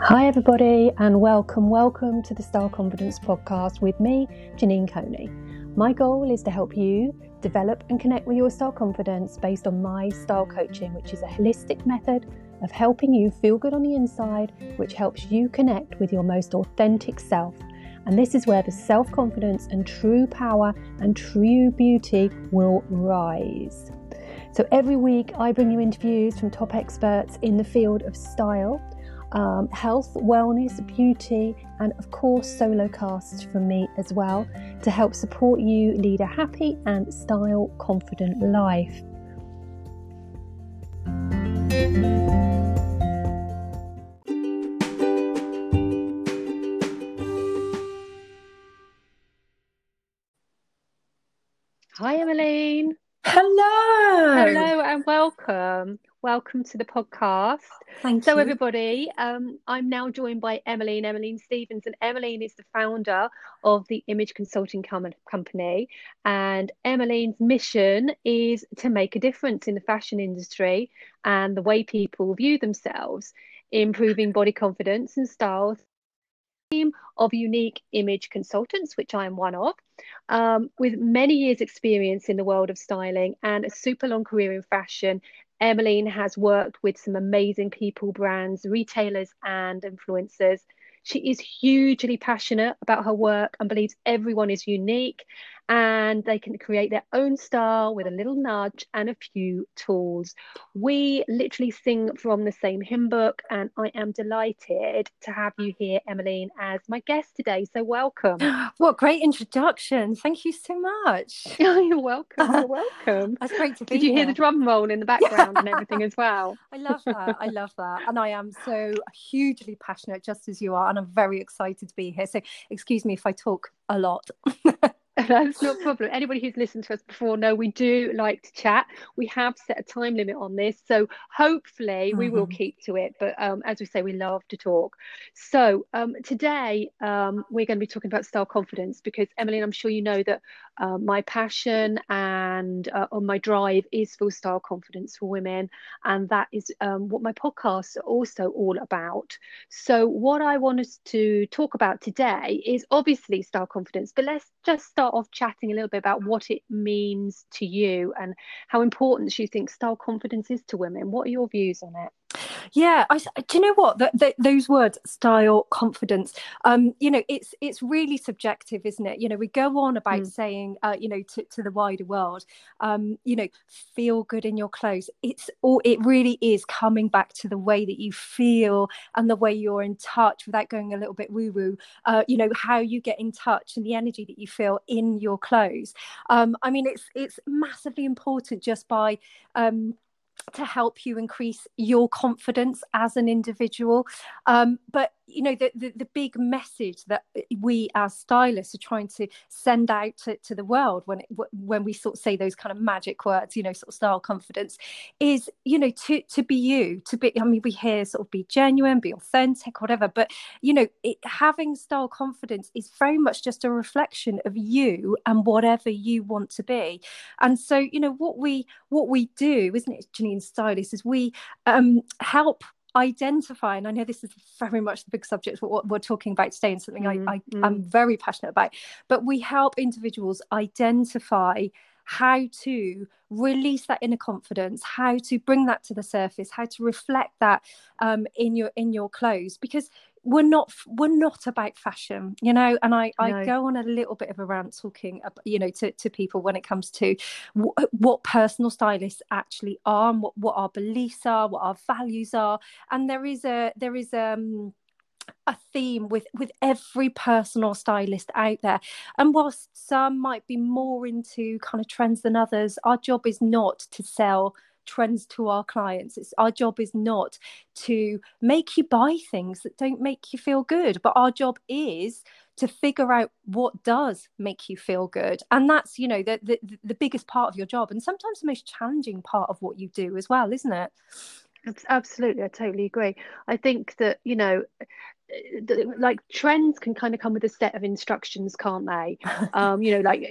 Hi, everybody, and welcome. Welcome to the Style Confidence podcast with me, Janine Coney. My goal is to help you develop and connect with your style confidence based on my style coaching, which is a holistic method of helping you feel good on the inside, which helps you connect with your most authentic self. And this is where the self confidence and true power and true beauty will rise. So every week, I bring you interviews from top experts in the field of style um, health, wellness, beauty, and of course, solo casts from me as well to help support you lead a happy and style confident life. Hi, Emmeline. Hello. Hello and welcome. Welcome to the podcast. Thank so, you. everybody, um, I'm now joined by Emmeline, Emmeline Stevens, and Emmeline is the founder of the Image Consulting Com- Company. And Emmeline's mission is to make a difference in the fashion industry and the way people view themselves, improving body confidence and style team of unique image consultants, which I am one of, um, with many years' experience in the world of styling and a super long career in fashion. Emmeline has worked with some amazing people, brands, retailers, and influencers. She is hugely passionate about her work and believes everyone is unique and they can create their own style with a little nudge and a few tools. We literally sing from the same hymn book, and I am delighted to have you here, Emmeline, as my guest today. So, welcome. What great introduction. Thank you so much. You're welcome. You're welcome. That's great to be Did you here. hear the drum roll in the background and everything as well? I love that. I love that. And I am so hugely passionate, just as you are. And I'm very excited to be here. So, excuse me if I talk a lot. That's no problem. Anybody who's listened to us before know we do like to chat. We have set a time limit on this, so hopefully we will Mhm. keep to it. But um, as we say, we love to talk. So um, today um, we're going to be talking about style confidence because Emmeline, I'm sure you know that uh, my passion and uh, on my drive is for style confidence for women, and that is um, what my podcasts are also all about. So what I want us to talk about today is obviously style confidence, but let's just start off chatting a little bit about what it means to you and how important you think style confidence is to women. What are your views on it? Yeah, I, do you know what the, the, those words, style, confidence? Um, you know, it's it's really subjective, isn't it? You know, we go on about Mm. saying, uh, you know, to, to the wider world, um, you know, feel good in your clothes. It's all it really is coming back to the way that you feel and the way you're in touch, without going a little bit woo woo. Uh, you know, how you get in touch and the energy that you feel in your clothes. Um, I mean, it's it's massively important just by um, to help you increase your confidence as an individual. Um, but you know the, the, the big message that we as stylists are trying to send out to, to the world when it, when we sort of say those kind of magic words, you know, sort of style confidence, is you know to to be you, to be. I mean, we hear sort of be genuine, be authentic, whatever. But you know, it, having style confidence is very much just a reflection of you and whatever you want to be. And so, you know, what we what we do, isn't it, Janine Stylist, is we um, help identify and i know this is very much the big subject what we're talking about today and something Mm, I, I mm. i'm very passionate about but we help individuals identify how to release that inner confidence how to bring that to the surface how to reflect that um, in your in your clothes because we're not we're not about fashion you know? And i i go on a little bit of a rant talking you know to, to people when it comes to w- what personal stylists actually are and what, what our beliefs are what our values are. And there is a there is um a theme with with every personal stylist out there. And whilst some might be more into kind of trends than others our job is not to sell trends to our clients. It's our job is not to make you buy things that don't make you feel good but our job is to figure out what does make you feel good. And that's you know the, the the biggest part of your job and sometimes the most challenging part of what you do as well isn't it? Abs- Absolutely, I totally agree. I think that, you know, like trends can kind of come with a set of instructions, can't they? Um, you know, like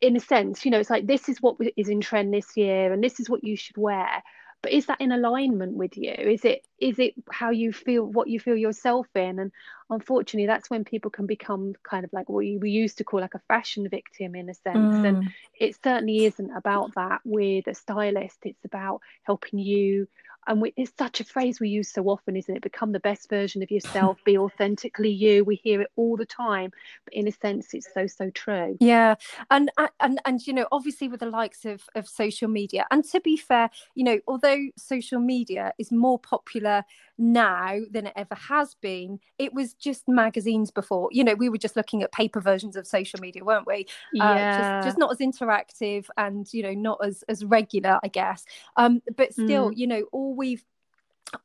in a sense, you know, it's like this is what is in trend this year and this is what you should wear. but is that in alignment with you is it is it how you feel what you feel yourself in and unfortunately that's when people can become kind of like what we used to call like a fashion victim in a sense mm. and it certainly isn't about that with a stylist. It's about helping you and we, it's such a phrase we use so often isn't it? Become the best version of yourself be authentically you. We hear it all the time but in a sense it's so so true. Yeah and and and you know obviously with the likes of of social media and to be fair you know although social media is more popular now than it ever has been it was just magazines before you know we were just looking at paper versions of social media weren't we yeah. Uh, just, just not as interactive and you know not as as regular i guess um but still mm. you know all we've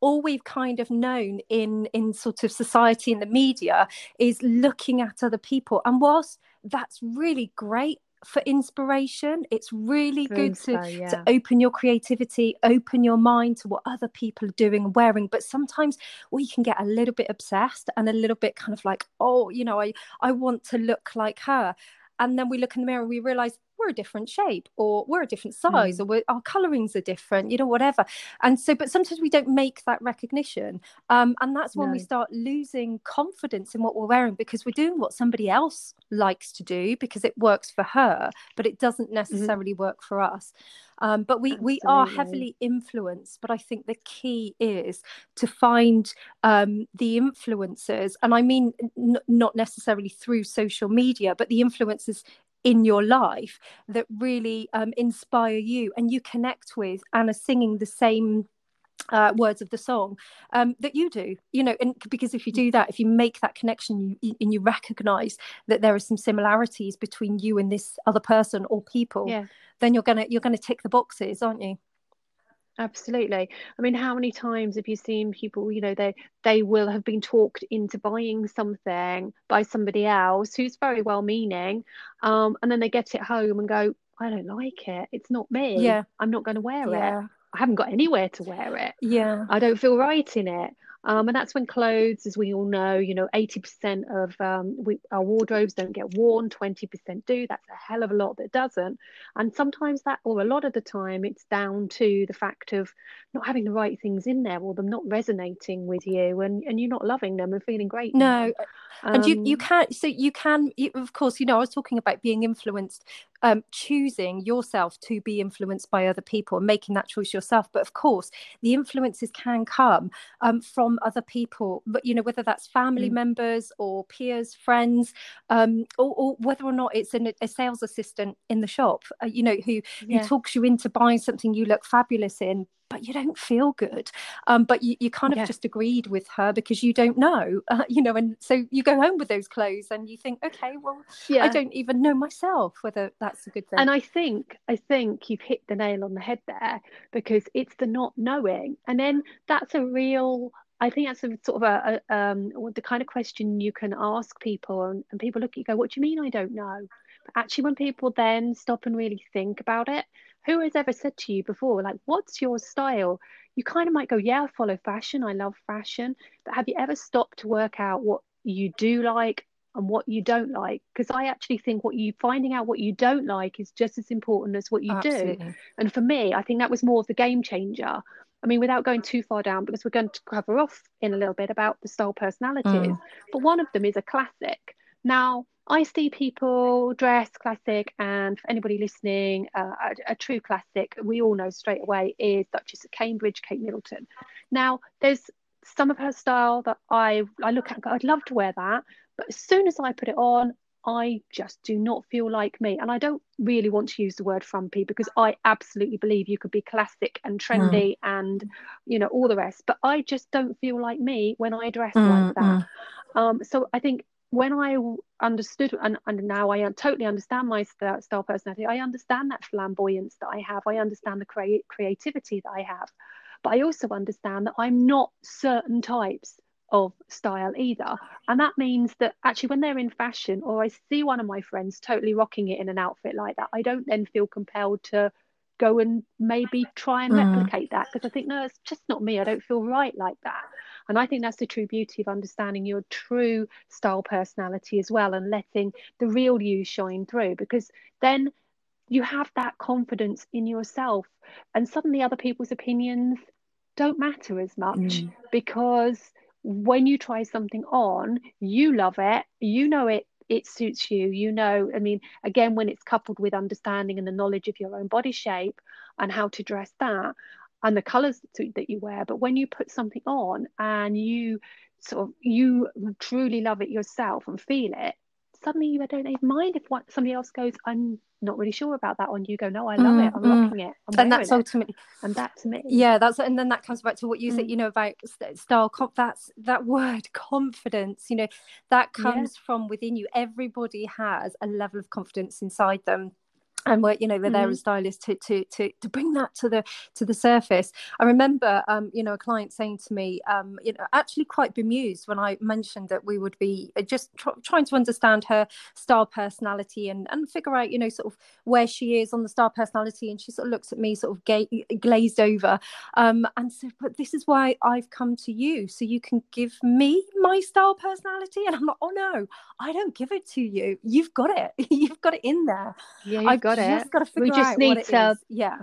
all we've kind of known in in sort of society and the media is looking at other people and whilst that's really great for inspiration. It's really good to, yeah. to open your creativity, open your mind to what other people are doing and wearing. But sometimes we can get a little bit obsessed and a little bit kind of like, oh, you know, I, I want to look like her. And then we look in the mirror and we realize we're a different shape or we're a different size mm. or our colorings are different you know whatever and so but sometimes we don't make that recognition um, and that's when no. we start losing confidence in what we're wearing because we're doing what somebody else likes to do because it works for her but it doesn't mm-hmm. necessarily mm-hmm. work for us um, but we Absolutely. we are heavily influenced but i think the key is to find um, the influencers and i mean n- not necessarily through social media but the influencers in your life that really um, inspire you and you connect with and are singing the same uh, words of the song um, that you do you know and because if you do that if you make that connection you, and you recognize that there are some similarities between you and this other person or people yeah. then you're gonna you're gonna tick the boxes aren't you Absolutely. I mean, how many times have you seen people, you know, they they will have been talked into buying something by somebody else who's very well meaning, um, and then they get it home and go, I don't like it. It's not me. Yeah. I'm not going to wear yeah. it. I haven't got anywhere to wear it. Yeah. I don't feel right in it. Um, and that's when clothes, as we all know, you know, 80% of um, we, our wardrobes don't get worn, 20% do. That's a hell of a lot that doesn't. And sometimes that, or a lot of the time, it's down to the fact of not having the right things in there or them not resonating with you and, and you're not loving them and feeling great. No. Um, and you, you um, can't, so you can, you, of course, you know, I was talking about being influenced um, choosing yourself to be influenced by other people and making that choice yourself. But of course, the influences can come um, from other people, but you know whether that's family mm. members or peers, friends, um, or, or, whether or not it's an, a sales assistant in the shop, uh, you know, who yeah. who talks you into buying something you look fabulous in, but you don't feel good. Um, but you, you kind of yeah. just agreed with her because you don't know, uh, you know, and so you go home with those clothes and you think, okay, well, yeah. I don't even know myself whether that's a good thing. And I think, I think you've hit the nail on the head there because it's the not knowing. And then that's a real I think that's a sort of a, a um, the kind of question you can ask people, and, and people look at you go, "What do you mean I don't know?" But actually, when people then stop and really think about it, who has ever said to you before, like, what's your style? You kind of might go, yeah, I follow fashion. I love fashion. But have you ever stopped to work out what you do like and what you don't like? Because I actually think what you finding out what you don't like is just as important as what you Absolutely. do. And for me, I think that was more of the game changer. I mean, without going too far down, because we're going to cover off in a little bit about the style personalities, mm. but one of them is a classic. Now, I see people dress classic, and for anybody listening, uh, a, a, true classic we all know straight away is Duchess of Cambridge, Kate Middleton. Now, there's some of her style that I I look at, I'd love to wear that, but as soon as I put it on, I just do not feel like me. And I don't really want to use the word frumpy because I absolutely believe you could be classic and trendy mm. and, you know, all the rest. But I just don't feel like me when I dress mm, like that. Mm. Um, so I think when I understood, and, and now I totally understand my style personality, I understand that flamboyance that I have, I understand the crea- creativity that I have, but I also understand that I'm not certain types of style either. And that means that actually, when they're in fashion, or I see one of my friends totally rocking it in an outfit like that, I don't then feel compelled to go and maybe try and mm. replicate that because I think, no, it's just not me. I don't feel right like that. And I think that's the true beauty of understanding your true style personality as well and letting the real you shine through because then you have that confidence in yourself and suddenly other people's opinions don't matter as much mm. because when you try something on you love it you know it it suits you you know i mean again when it's coupled with understanding and the knowledge of your own body shape and how to dress that and the colors that you wear but when you put something on and you sort of you truly love it yourself and feel it suddenly you don't even mind if what somebody else goes i'm not really sure about that one you go no i love mm, it i'm mm. rocking it I'm and that's ultimately it. and that to me yeah that's and then that comes back to what you mm. said you know about style that's that word confidence you know that comes yeah. from within you everybody has a level of confidence inside them and we're you know we're there mm-hmm. as stylists to, to to to bring that to the to the surface. I remember um you know a client saying to me um you know actually quite bemused when i mentioned that we would be uh, just tr- trying to understand her star personality and and figure out you know sort of where she is on the star personality. And she sort of looks at me sort of ga- glazed over um and said but this is why i've come to you so you can give me my star personality? And i'm like oh no i don't give it to you. You've got it. You've got it in there. Yeah you've I've got it. Got we just need to yeah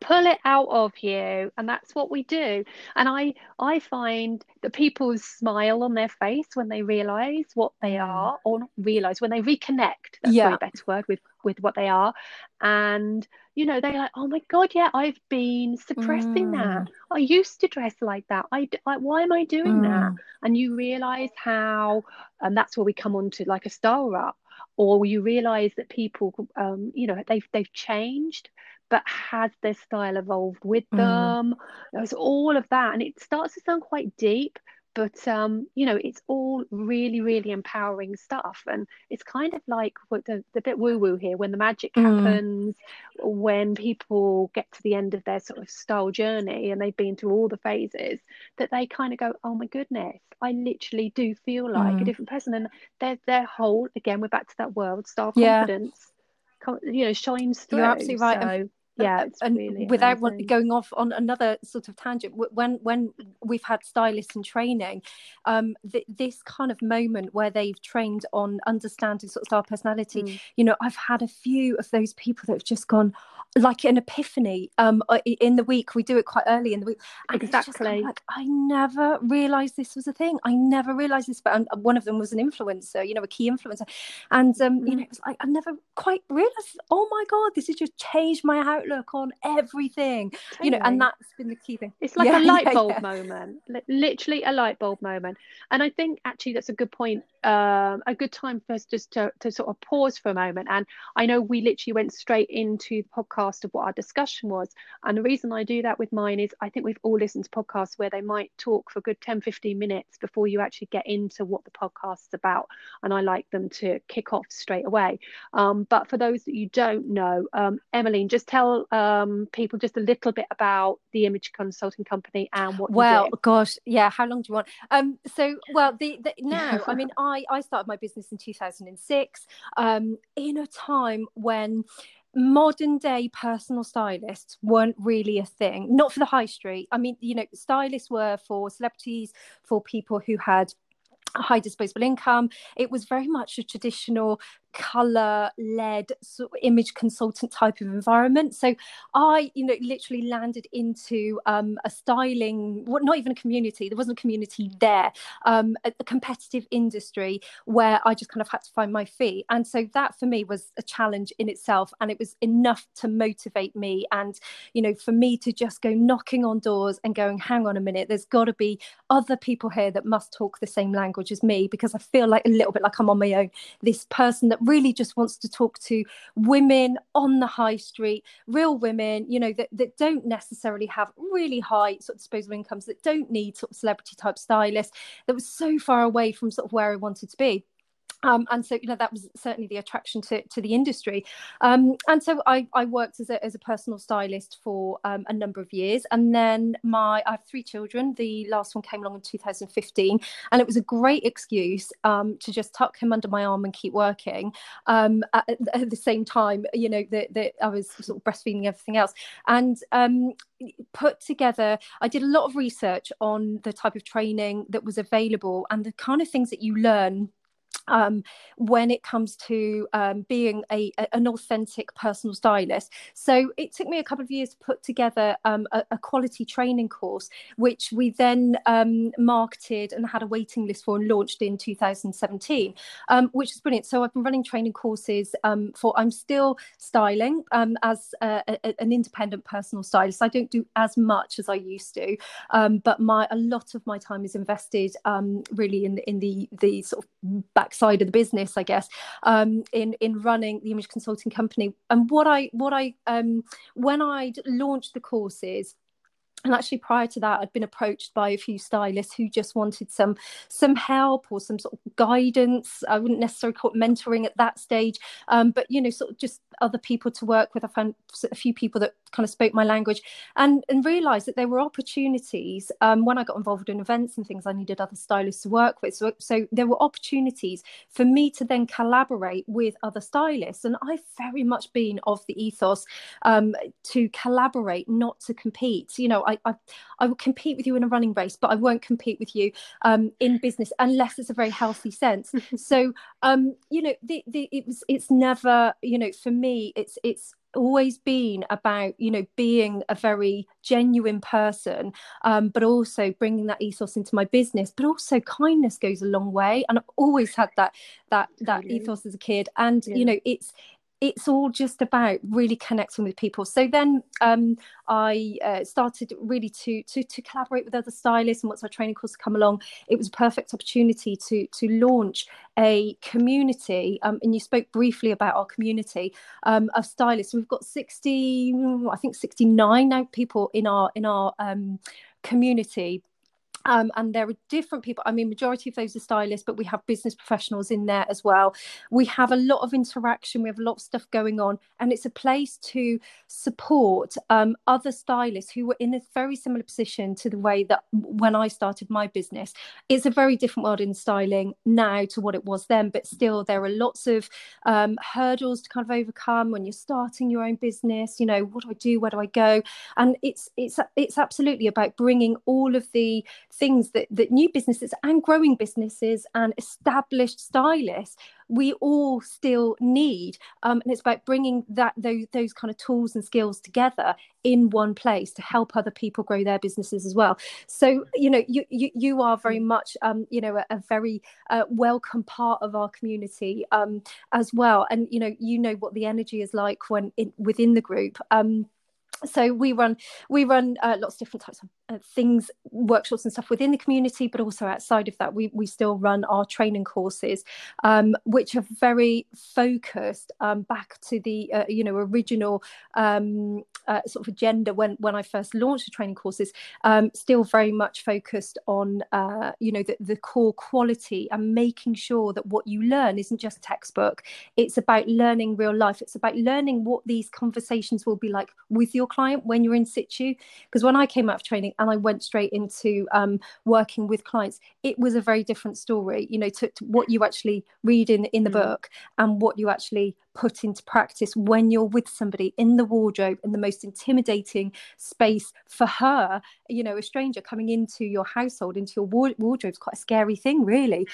pull it out of you and that's what we do and i i find that people smile on their face when they realize what they mm. are or not realize when they reconnect that's yeah. a better word with with what they are and you know they're like oh my god yeah i've been suppressing mm. that i used to dress like that I, I why am i doing mm. that and you realize how and that's where we come on to like a style up or you realize that people um, you know they've they've changed but has their style evolved with mm. them mm. there's all of that and it starts to sound quite deep but um, you know it's all really really empowering stuff and it's kind of like the, the bit woo woo here when the magic mm. happens when people get to the end of their sort of style journey and they've been through all the phases that they kind of go oh my goodness i literally do feel like mm. a different person and their their whole again we're back to that world style confidence you know shines through you're absolutely right so, yeah and really without amazing. going off on another sort of tangent when when we've had stylists in training um th- this kind of moment where they've trained on understanding sort of style personality mm. you know i've had a few of those people that have just gone like an epiphany um uh, in the week we do it quite early in the week exactly like i never realized this was a thing i never realized this but one of them was an influencer you know a key influencer and um mm. you know it was like i never quite realized oh my god this has just changed my outlook on everything totally. you know and that's been the key thing it's like yeah, a light bulb yeah, moment literally a light bulb moment and i think actually that's a good point um, a good time for us just to, to sort of pause for a moment and i know we literally went straight into the podcast of what our discussion was. And the reason I do that with mine is I think we've all listened to podcasts where they might talk for a good 10, 15 minutes before you actually get into what the podcast is about. And I like them to kick off straight away. Um, but for those that you don't know, um, Emmeline, just tell um, people just a little bit about the image consulting company and what well gosh yeah how long do you want? Um so well the, the now i mean i i started my business in 2006 um in a time when modern day personal stylists weren't really a thing not for the high street. I mean you know stylists were for celebrities for people who had a high disposable income. It was very much a traditional color led sort of image consultant type of environment. So i you know literally landed into um, a styling what not even a community there wasn't a community there um, a, a, competitive industry where i just kind of had to find my feet. And so that for me was a challenge in itself and it was enough to motivate me and you know for me to just go knocking on doors and going hang on a minute there's got to be other people here that must talk the same language as me because i feel like a little bit like i'm on my own. This person that really just wants to talk to women on the high street, real women, you know, that, that don't necessarily have really high sort of disposable incomes, that don't need sort of celebrity type stylists, that was so far away from sort of where I wanted to be. Um, and so you know that was certainly the attraction to, to the industry. Um, and so I, I worked as a, as a personal stylist for um, a number of years. And then my I have three children. The last one came along in 2015 and it was a great excuse um, to just tuck him under my arm and keep working um, at, at, the same time you know that, that I was sort of breastfeeding everything else. And um, put together I did a lot of research on the type of training that was available and the kind of things that you learn um, when it comes to um, being a, a, an authentic personal stylist. So it took me a couple of years to put together um, a, a, quality training course, which we then um, marketed and had a waiting list for and launched in 2017, um, which is brilliant. So I've been running training courses um, for. I'm still styling as a, an independent personal stylist. I don't do as much as I used to, but my a lot of my time is invested really in in the the sort of back side of the business, I guess, um, in in running the image consulting company. And what I what I um, when I launched the courses and actually prior to that i'd been approached by a few stylists who just wanted some some help or some sort of guidance. I wouldn't necessarily call it mentoring at that stage um, but you know sort of just other people to work with. I found a few people that kind of spoke my language and and realized that there were opportunities um, when i got involved in events and things i needed other stylists to work with. So, so there were opportunities for me to then collaborate with other stylists. And i've very much been of the ethos um, to collaborate not to compete. You know I, I, I will compete with you in a running race, but I won't compete with you um, in business unless it's a very healthy sense. so, um, you know, the, the, it was, it's never, you know, for me, it's, it's always been about you know being a very genuine person um, but also bringing that ethos into my business but also kindness goes a long way and i've always had that that that ethos as a kid and yeah. you know it's it's all just about really connecting with people. So then um, I uh, started really to, to to collaborate with other stylists, and once our training course come along, it was a perfect opportunity to to launch a community. Um, and you spoke briefly about our community um, of stylists. We've got sixty, I think sixty nine now people in our in our um, community um, and there are different people. I mean, majority of those are stylists, but we have business professionals in there as well. We have a lot of interaction. We have a lot of stuff going on, and it's a place to support um, other stylists who were in a very similar position to the way that when I started my business. It's a very different world in styling now to what it was then, but still there are lots of um, hurdles to kind of overcome when you're starting your own business. You know, what do I do? Where do I go? And it's it's it's absolutely about bringing all of the things that, that new businesses and growing businesses and established stylists we all still need. Um, and it's about bringing that those, those kind of tools and skills together in one place to help other people grow their businesses as well. So you know you you, you are very much um, you know a, a very uh, welcome part of our community um, as well. And you know you know what the energy is like when in, within the group. Um, so we run we run uh, lots of different types of uh, things workshops and stuff within the community but also outside of that we, we still run our training courses um, which are very focused um, back to the uh, you know original um, uh, sort of agenda when when I first launched the training courses um, still very much focused on uh, you know the, the core quality and making sure that what you learn isn't just textbook. It's about learning real life. It's about learning what these conversations will be like with your client when you're in situ because when I came out of training and I went straight into um, working with clients it was a very different story you know to, to what you actually read in in the mm. book and what you actually put into practice when you're with somebody in the wardrobe in the most intimidating space for her you know a stranger coming into your household into your wardrobe is quite a scary thing really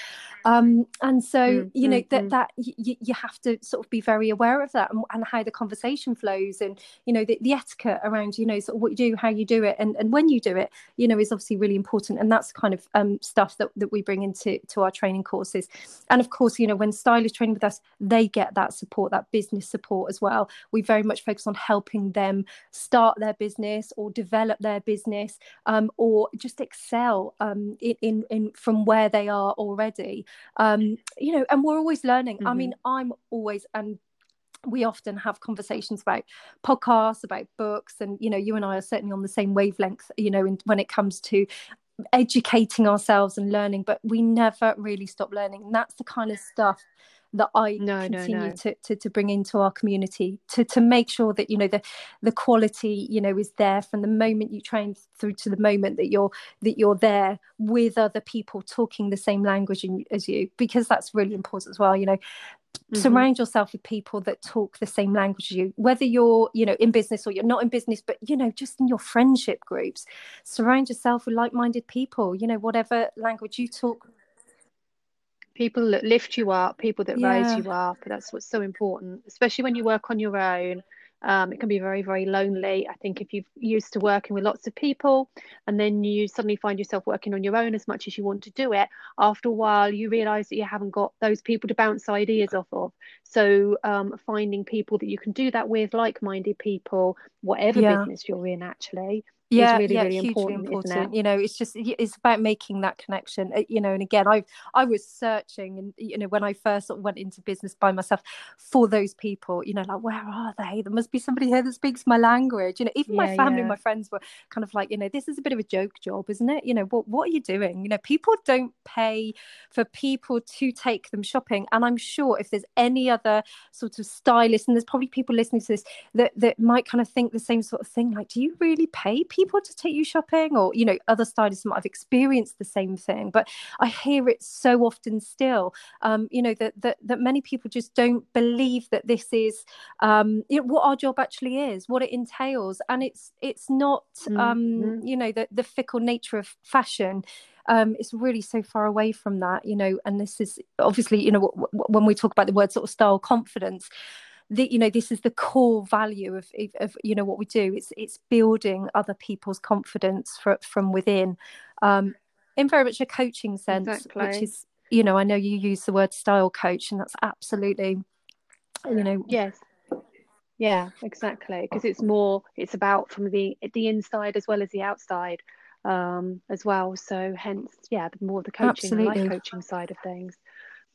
um, and so mm, you know mm, that mm. that y- you have to sort of be very aware of that and, and how the conversation flows and you know the, the, etiquette around you know sort of what you do how you do it and, and when you do it you know is obviously really important and that's kind of um, stuff that, that we bring into to our training courses and of course you know when stylists training with us they get that support that business support as well we very much focus on helping them start their business or develop their business um, or just excel um, in, in, in, from where they are already um, you know and we're always learning mm-hmm. i mean mm-hmm. i'm always and we often have conversations about podcasts about books and you know you and i are certainly on the same wavelength you know in, when it comes to educating ourselves and learning but we never really stop learning and that's the kind of stuff that I no, continue no, no. To, to to bring into our community to to make sure that you know the the quality you know is there from the moment you train through to the moment that you're that you're there with other people talking the same language as you because that's really important as well you know Mm-hmm. surround yourself with people that talk the same language as you whether you're you know in business or you're not in business but you know just in your friendship groups surround yourself with like-minded people you know whatever language you talk people that lift you up, people that yeah. raise you up. That's what's so important, especially when you work on your own. Um, it can be very, very lonely. I think if you're used to working with lots of people and then you suddenly find yourself working on your own as much as you want to do it, after a while you realize that you haven't got those people to bounce ideas off of. So um, finding people that you can do that with, like minded people, whatever yeah. business you're in, actually, yeah, really, yeah, really hugely important, important. You know, it's just it's about making that connection. Uh, you know, and again, I I was searching, and you know, when I first sort of went into business by myself for those people, you know, like where are they? There must be somebody here that speaks my language. You know, even yeah, my family, yeah. my friends were kind of like, you know, this is a bit of a joke job, isn't it? You know, what what are you doing? You know, people don't pay for people to take them shopping, and I'm sure if there's any other sort of stylist, and there's probably people listening to this that that might kind of think the same sort of thing, like, do you really pay? people to take you shopping or you know other stylists might have experienced the same thing but i hear it so often still um, you know that, that that many people just don't believe that this is um, you know what our job actually is what it entails and it's it's not mm-hmm. um, you know the, the fickle nature of fashion um, it's really so far away from that, you know. And this is obviously, you know, w- w- when we talk about the word sort of style confidence, the, you know this is the core value of, of, of you know what we do it's it's building other people's confidence for, from within um, in very much a coaching sense exactly. which is you know i know you use the word style coach and that's absolutely you know yes yeah exactly because it's more it's about from the the inside as well as the outside um as well so hence yeah more of the coaching Absolutely. life coaching side of things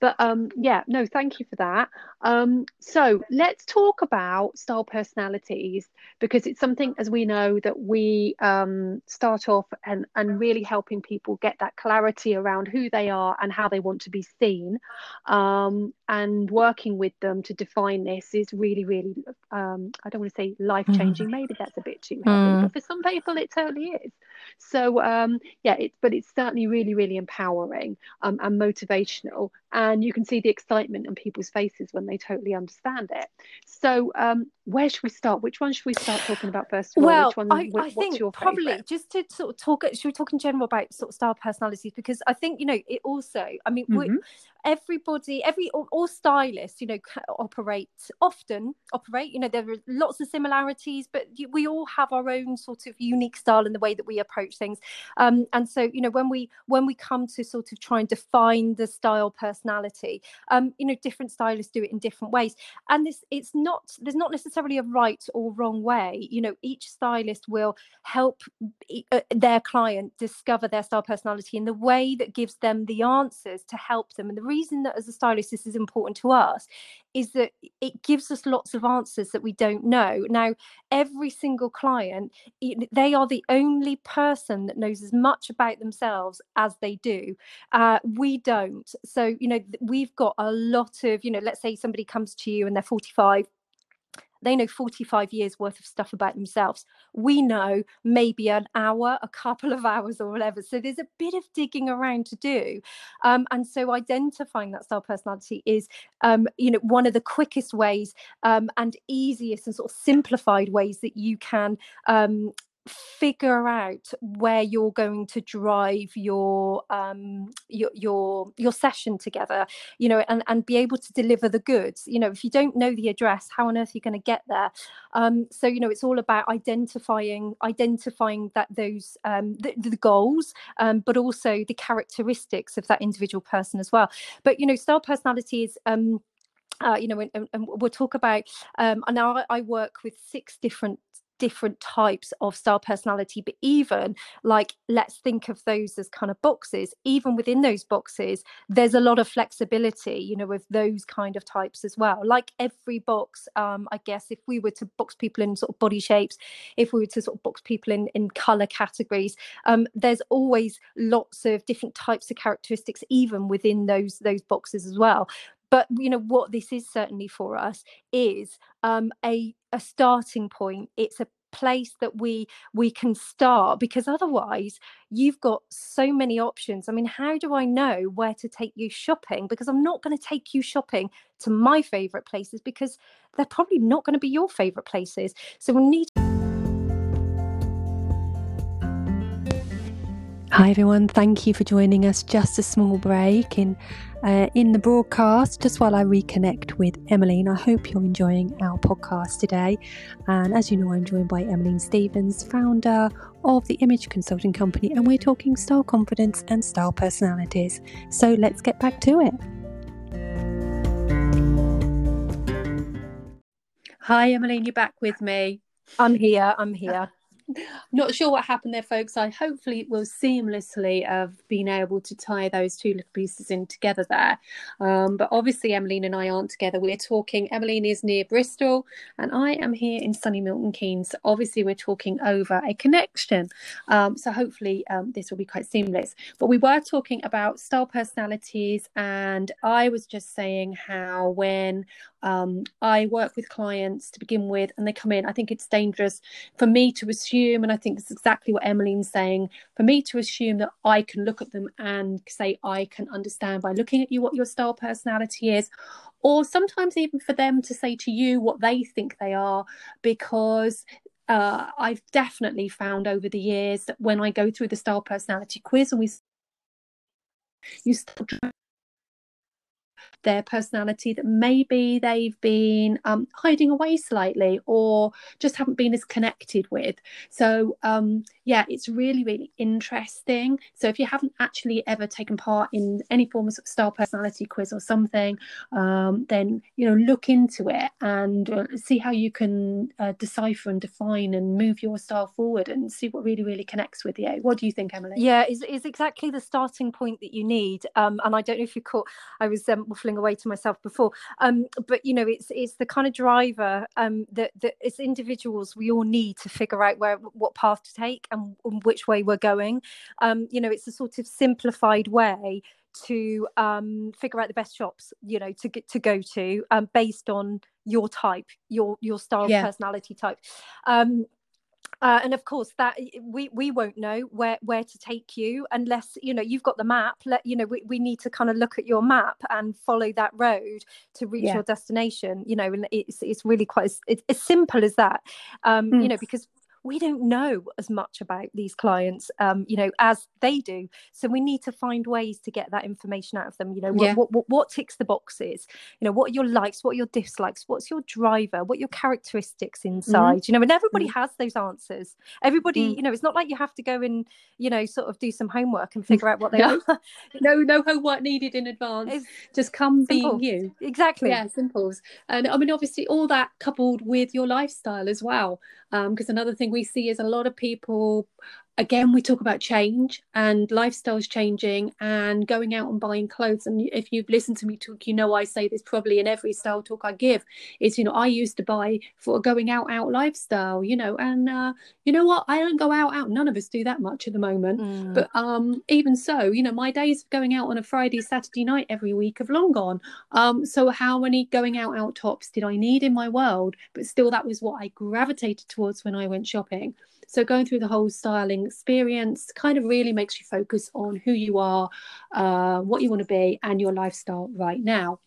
but um, yeah, no, thank you for that. Um, so let's talk about style personalities because it's something, as we know, that we um, start off and, and really helping people get that clarity around who they are and how they want to be seen. Um, and working with them to define this is really, really, um, I don't want to say life changing, mm. maybe that's a bit too heavy, mm. but for some people it totally is. So, um, yeah, it's, but it's certainly really, really empowering um, and motivational and you can see the excitement in people's faces when they totally understand it. So, um, where should we start? Which one should we start talking about first? Well, Which one, I, I think probably favorite? just to sort of talk. Should we talk in general about sort of style personalities? Because I think you know it also. I mean, mm-hmm. everybody, every all, all, stylists, you know, operate often operate. You know, there are lots of similarities, but we all have our own sort of unique style in the way that we approach things. Um, and so, you know, when we when we come to sort of try and define the style personality, um, you know, different stylists do it in different ways, and this it's not there's not necessarily necessarily a right or wrong way. You know, each stylist will help uh, their client discover their style personality in the way that gives them the answers to help them. And the reason that as a stylist this is important to us is that it gives us lots of answers that we don't know. Now, every single client, they are the only person that knows as much about themselves as they do. Uh, we don't. So, you know, we've got a lot of, you know, let's say somebody comes to you and they're 45 they know 45 years worth of stuff about themselves. We know maybe an hour, a couple of hours, or whatever. So there's a bit of digging around to do. Um, and so identifying that style personality is, um, you know, one of the quickest ways um, and easiest and sort of simplified ways that you can um, figure out where you're going to drive your um your your your session together you know and and be able to deliver the goods you know if you don't know the address how on earth are you going to get there um so you know it's all about identifying identifying that those um the, the goals um but also the characteristics of that individual person as well but you know style personality is um uh, you know, and, and, we'll talk about. Um, and now I, I work with six different different types of style personality but even like let's think of those as kind of boxes. Even within those boxes there's a lot of flexibility you know with those kind of types as well. Like every box um i guess if we were to box people in sort of body shapes if we were to sort of box people in in color categories um there's always lots of different types of characteristics even within those those boxes as well but you know what this is certainly for us is um, a a starting point. It's a place that we we can start because otherwise you've got so many options. I mean how do i know where to take you shopping? Because i'm not going to take you shopping to my favorite places because they're probably not going to be your favorite places. So we need Hi everyone, thank you for joining us. Just a small break in uh, in the broadcast, just while I reconnect with Emmeline. I hope you're enjoying our podcast today. And as you know, I'm joined by Emmeline Stevens, founder of the Image Consulting Company, and we're talking style confidence and style personalities. So let's get back to it. Hi, Emmeline, you're back with me. I'm here. I'm here. Not sure what happened there, folks. I hopefully will seamlessly have been able to tie those two little pieces in together there. Um, but obviously, Emmeline and I aren't together. We're talking, Emmeline is near Bristol, and I am here in sunny Milton Keynes. So obviously, we're talking over a connection. Um, so hopefully, um, this will be quite seamless. But we were talking about style personalities, and I was just saying how when um, I work with clients to begin with, and they come in. I think it's dangerous for me to assume, and I think it's exactly what Emmeline's saying, for me to assume that I can look at them and say I can understand by looking at you what your style personality is, or sometimes even for them to say to you what they think they are, because uh, I've definitely found over the years that when I go through the style personality quiz and we you start their personality that maybe they've been um, hiding away slightly or just haven't been as connected with. So, um, yeah, it's really, really interesting. So, if you haven't actually ever taken part in any form of style personality quiz or something, um, then, you know, look into it and uh, see how you can uh, decipher and define and move your style forward and see what really, really connects with you. What do you think, Emily? Yeah, is is exactly the starting point that you need. Um, and I don't know if you caught, I was um, waffling away to myself before. Um, but you know, it's it's the kind of driver um, that that as individuals we all need to figure out where what path to take and, and which way we're going. Um, you know, it's a sort of simplified way to um, figure out the best shops you know to get to go to um, based on your type your your style yeah. personality type um, uh, and of course that we we won't know where where to take you unless you know you've got the map let you know we, we need to kind of look at your map and follow that road to reach yeah. your destination you know and it's it's really quite as, it's as simple as that um mm. you know because we don't know as much about these clients um, you know as they do so we need to find ways to get that information out of them you know what, yeah. what, what, what, ticks the boxes you know what are your likes what are your dislikes what's your driver what your characteristics mm-hmm. inside mm-hmm. you know and everybody mm-hmm. has those answers everybody mm-hmm. you know it's not like you have to go and you know sort of do some homework and figure out what they no. are no no homework needed in advance it's just come simple. being you exactly yeah simples and i mean obviously all that coupled with your lifestyle as well because um, another thing we see is a lot of people again we talk about change and lifestyles changing and going out and buying clothes. And if you've listened to me talk you know i say this probably in every style talk i give is you know i used to buy for going out out lifestyle you know and uh, you know what? I don't go out out. None of us do that much at the moment. Mm. but um even so you know my days of going out on a friday saturday night every week have long gone. Um so how many going out out tops did i need in my world? But still that was what i gravitated towards when i went shopping so going through the whole styling experience kind of really makes you focus on who you are, uh, what you want to be, and your lifestyle right now.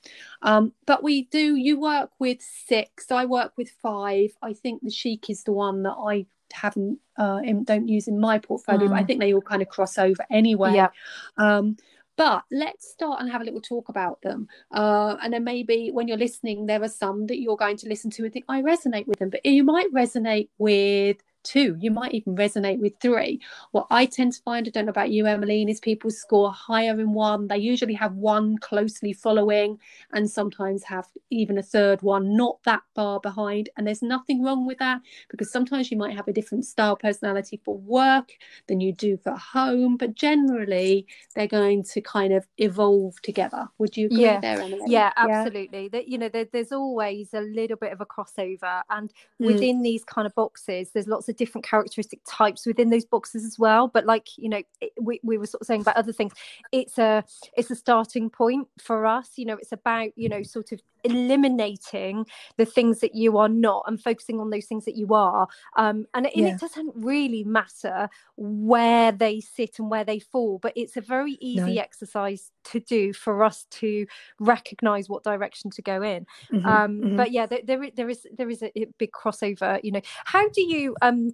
Um, but we do. You work with six. I work with five. I think the chic is the one that I haven't uh, in, don't use in my portfolio, mm. but I mm. think they all kind of cross over anyway. Yeah. Um, but let's start and have a little talk about them. Uh, and then maybe when you're listening, there are some that you're going to listen to and think, I resonate with them. But you might resonate with two. You might even resonate with three. What I tend to find, I don't know about you, Emmeline, is people score higher in one. They usually have one closely following and sometimes have even a third one not that far behind. And there's nothing wrong with that because sometimes you might have a different style personality for work than you do for home. But generally, they're going to kind of evolve together. Would you agree yeah. there, Emily? Yeah, absolutely. Yeah. That you know, there, there's always a little bit of a crossover, and mm. within these kind of boxes, there's lots of different characteristic types within those boxes as well but like you know it, we, we were sort of saying about other things it's a it's a starting point for us you know it's about you know mm-hmm. sort of eliminating the things that you are not and focusing on those things that you are um, and, yeah. it doesn't really matter where they sit and where they fall but it's a very easy no. exercise to do for us to recognize what direction to go in mm-hmm, um, mm-hmm. but yeah there, there, there is there is a big crossover you know how do you um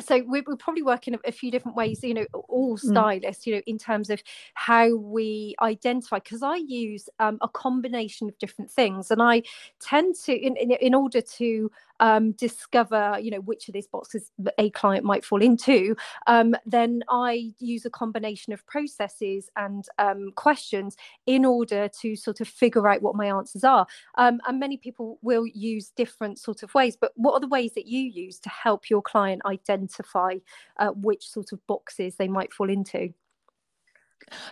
so we're, we're, probably working a few different ways you know all mm. stylists mm. you know in terms of how we identify because i use um, a combination of different things and i tend to in, in, in order to um, discover you know which of these boxes a client might fall into um, then i use a combination of processes and um, questions in order to sort of figure out what my answers are. Um, and many people will use different sort of ways but what are the ways that you use to help your client identify uh, which sort of boxes they might fall into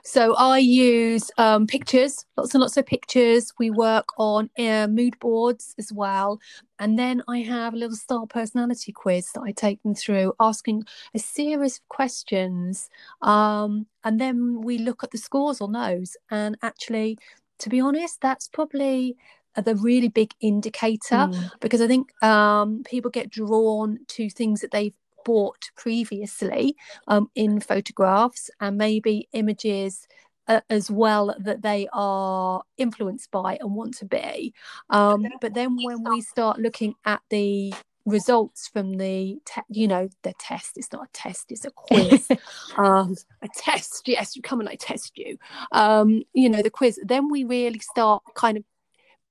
so I use um, pictures, lots and lots of pictures. We work on uh, mood boards as well. And then I have a little style personality quiz that I take them through, asking a series of questions. Um, and then we look at the scores on those. And actually, to be honest, that's probably the really big indicator mm. because I think um, people get drawn to things that they've bought previously um, in photographs and maybe images uh, as well that they are influenced by and want to be. Um, but then when we start looking at the results from the te- you know the test it's not a test it's a quiz. Um a test yes you come and i test you. Um you know the quiz then we really start kind of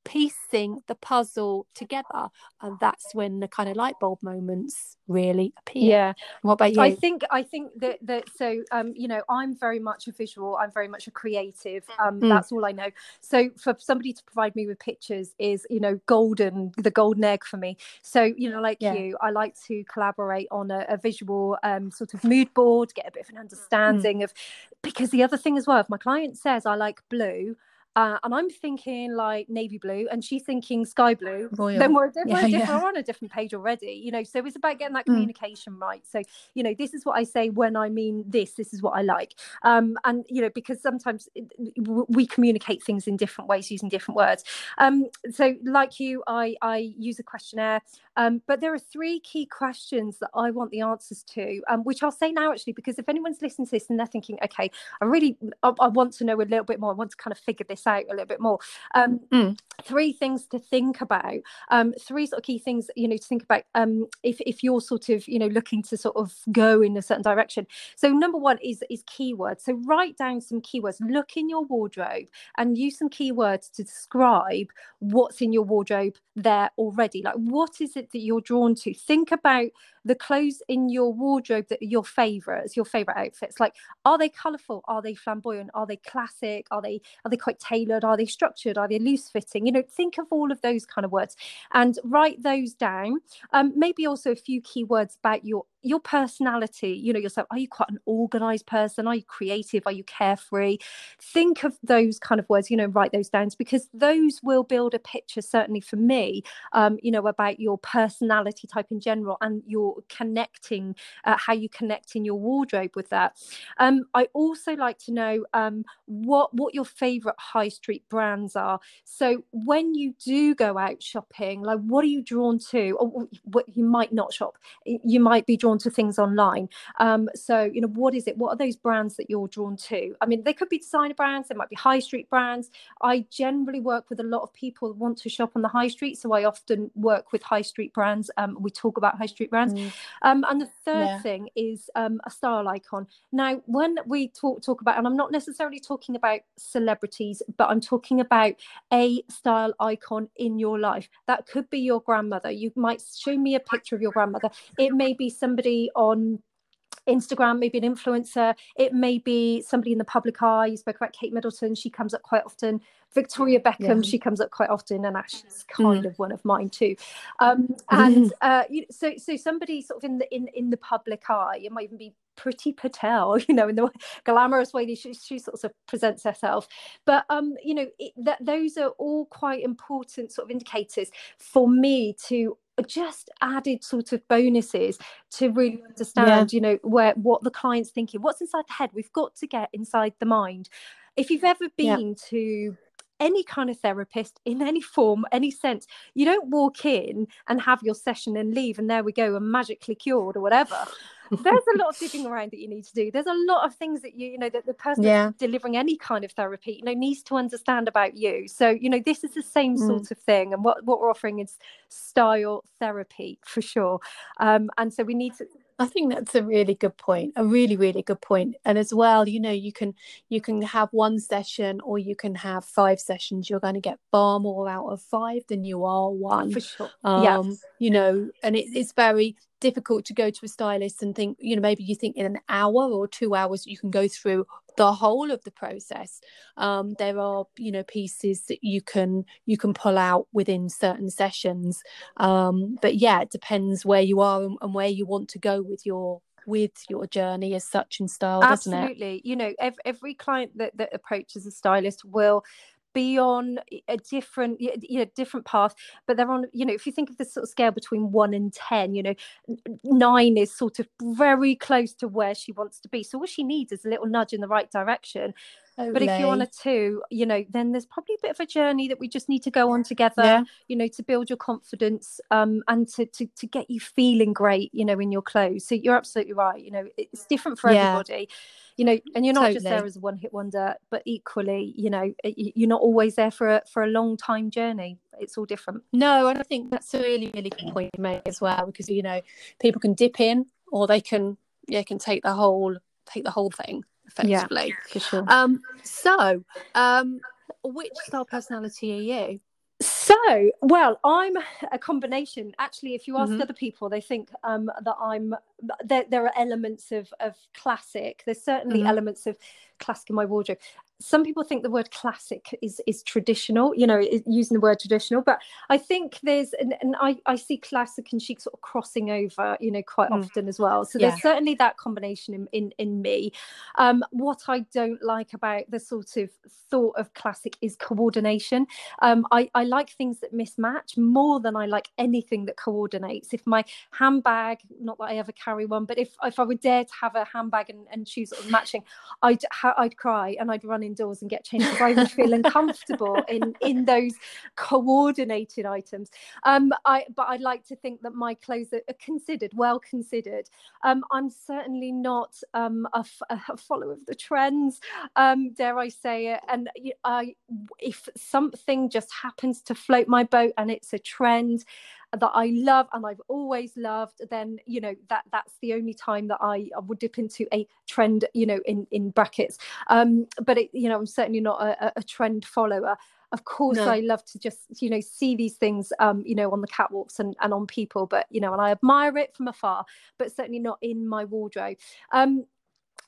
piecing the puzzle together and that's when the kind of light bulb moments really appear yeah what about you i think i think that that so um you know i'm very much a visual i'm very much a creative um mm. that's all i know so for somebody to provide me with pictures is you know golden the golden egg for me so you know like yeah. you i like to collaborate on a, a, visual um sort of mood board get a bit of an understanding mm. of because the other thing as well if my client says i like blue uh, and I'm thinking like navy blue, and she's thinking sky blue. Royal. Then we're, we're, yeah, yeah. we're, on a different page already, you know. So it's about getting that mm. communication mm. right. So you know, this is what I say when I mean this. This is what I like. Um, and you know, because sometimes we communicate things in different ways using different words. Um, so like you, I I use a questionnaire. Um, but there are three key questions that I want the answers to, um, which I'll say now actually, because if anyone's listening to this and they're thinking, okay, I really I, I want to know a little bit more. I want to kind of figure this out a little bit more. Um, mm. Three things to think about. Um, three sort of key things you know to think about um, if if you're sort of you know looking to sort of go in a certain direction. So number one is is keywords. So write down some keywords. Look in your wardrobe and use some keywords to describe what's in your wardrobe there already. Like what is it that you're drawn to? Think about the clothes in your wardrobe that are your favorites, your favorite outfits. Like, are they colorful? Are they flamboyant? Are they classic? Are they are they quite tailored? Are they structured? Are they loose fitting? You know, think of all of those kind of words and write those down. Um, maybe also a few keywords about your your personality you know yourself are you quite an organized person? Are you creative? Are you carefree? Think of those kind of words you know write those down because those will build a picture certainly for me um, you know about your personality type in general and your connecting uh, how you connect in your wardrobe with that. Um, i also like to know um, what what your favorite high street brands are. So when you do go out shopping like what are you drawn to? Or what you might not shop. You might be drawn to things online. Um, so, you know, what is it? What are those brands that you're drawn to? I mean, they could be designer brands, they might be high street brands. I generally work with a lot of people who want to shop on the high street. So I often work with high street brands. Um, we talk about high street brands. Mm. Um, and the third yeah. thing is um, a style icon. Now, when we talk talk about, and I'm not necessarily talking about celebrities, but I'm talking about a style icon in your life. That could be your grandmother. You might show me a picture of your grandmother. It may be somebody somebody on Instagram, maybe an influencer. It may be somebody in the public eye. You spoke about Kate Middleton. She comes up quite often. Victoria Beckham, yeah. she comes up quite often, and Ash's kind mm. of one of mine too. Um, and uh, you know, so so somebody sort of in the in in the public eye. It might even be Priti Patel, you know, in the glamorous way she, she sort of presents herself. But um, you know, it, that those are all quite important sort of indicators for me to just added sort of bonuses to really understand yeah. you know where what the client's thinking what's inside the head we've got to get inside the mind if you've ever been yeah. to any kind of therapist in any form, any sense. You don't walk in and have your session and leave, and there we go, and magically cured or whatever there's a lot of digging around that you need to do. There's a lot of things that you, you know, that the person yeah. delivering any kind of therapy, you know, needs to understand about you. So, you know, this is the same mm. sort of thing. And what, what we're offering is style therapy for sure. Um, and so we need to I think that's a really good point. A really, really good point. And as well, you know, you can you can have one session or you can have five sessions. You're going to get far more out of five than you are one. For sure. Um, yes. You know, and it, it's very difficult to go to a stylist and think, you know, maybe you think in an hour or two hours you can go through the whole of the process. Um, there are you know pieces that you can you can pull out within certain sessions. Um, but yeah it depends where you are and, and, where you want to go with your with your journey as such in style doesn't it? absolutely. You know every, every client that, that approaches a stylist will be on a different you know different path but they're on you know if you think of the sort of scale between 1 and 10 you know 9 is sort of very close to where she wants to be. So all she needs is a little nudge in the right direction but if you're on a two, you know, then there's probably a bit of a journey that we just need to go on together, yeah. you know, to build your confidence um, and to, to to get you feeling great, you know, in your clothes. So you're absolutely right. You know, it's different for yeah. everybody, you know, and you're not totally. just there as a one hit wonder, but equally, you know, you're not always there for a for a long time journey. It's all different. No, and I think that's a really really good point you make as well because you know people can dip in or they can yeah can take the whole take the whole thing effectively. Yeah, for sure. Um, so, um, which style personality are you? So, well, I'm a combination. Actually, if you ask mm-hmm. other people, they think um, that I'm. There, there are elements of of classic. There's certainly mm-hmm. elements of classic in my wardrobe some people think the word classic is is traditional you know using the word traditional but i think there's and, and I, I see classic and chic sort of crossing over you know quite mm. often as well so yeah. there's certainly that combination in in, in me um, what i don't like about the sort of thought of classic is coordination um, I, I like things that mismatch more than i like anything that coordinates if my handbag not that i ever carry one but if if i would dare to have a handbag and, and shoes sort of matching i'd i'd cry and i'd run indoors and get changed because I would feel uncomfortable in in those coordinated items. Um, I but I'd like to think that my clothes are considered, well considered. Um, I'm certainly not um, a, a, follower of the trends, um, dare I say it. And I, if something just happens to float my boat and it's a trend, that I love and I've always loved, then you know that that's the only time that I, I would dip into a trend, you know, in in brackets. Um, but it, you know, I'm certainly not a, a trend follower of course no. i love to just you know see these things um you know on the catwalks and, and on people but you know and i admire it from afar but certainly not in my wardrobe um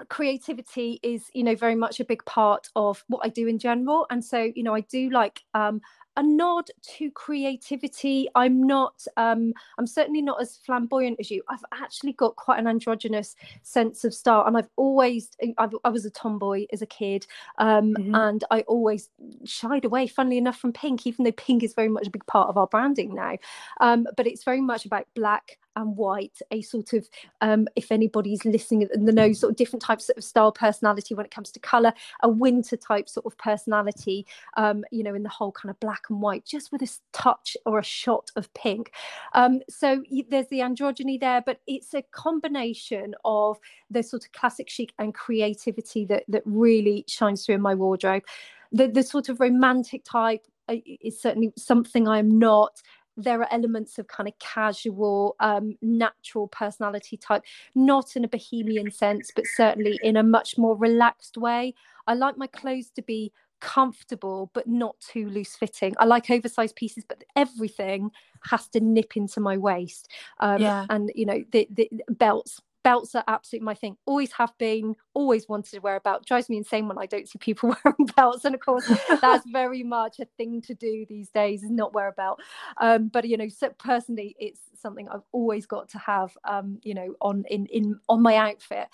creativity is you know very much a big part of what i do in general and so you know i do like um a nod to creativity. I'm not, um, I'm certainly not as flamboyant as you. I've actually got quite an androgynous sense of style, and I've always, I've, i was a tomboy as a kid, um, mm-hmm. and I always shied away, funnily enough, from pink, even though pink is very much a big part of our branding now. Um, but it's very much about black and white, a sort of, um, if anybody's listening in the know, sort of different types of style personality when it comes to color, a winter type sort of personality, um, you know, in the whole kind of black and white, just with a touch or a shot of pink. Um, so there's the androgyny there, but it's a combination of the sort of classic chic and creativity that that really shines through in my wardrobe. The the sort of romantic type uh, is certainly something I'm not there are elements of kind of casual, um, natural personality type, not in a bohemian sense, but certainly in a much more relaxed way. I like my clothes to be comfortable but not too loose fitting i like oversized pieces but everything has to nip into my waist um, yeah. and you know the, the belts belts are absolutely my thing always have been always wanted to wear a belt drives me insane when i don't see people wearing belts and of course that's very much a thing to do these days is not wear a belt um, but you know so personally it's something i've always got to have um, you know on in in on my outfit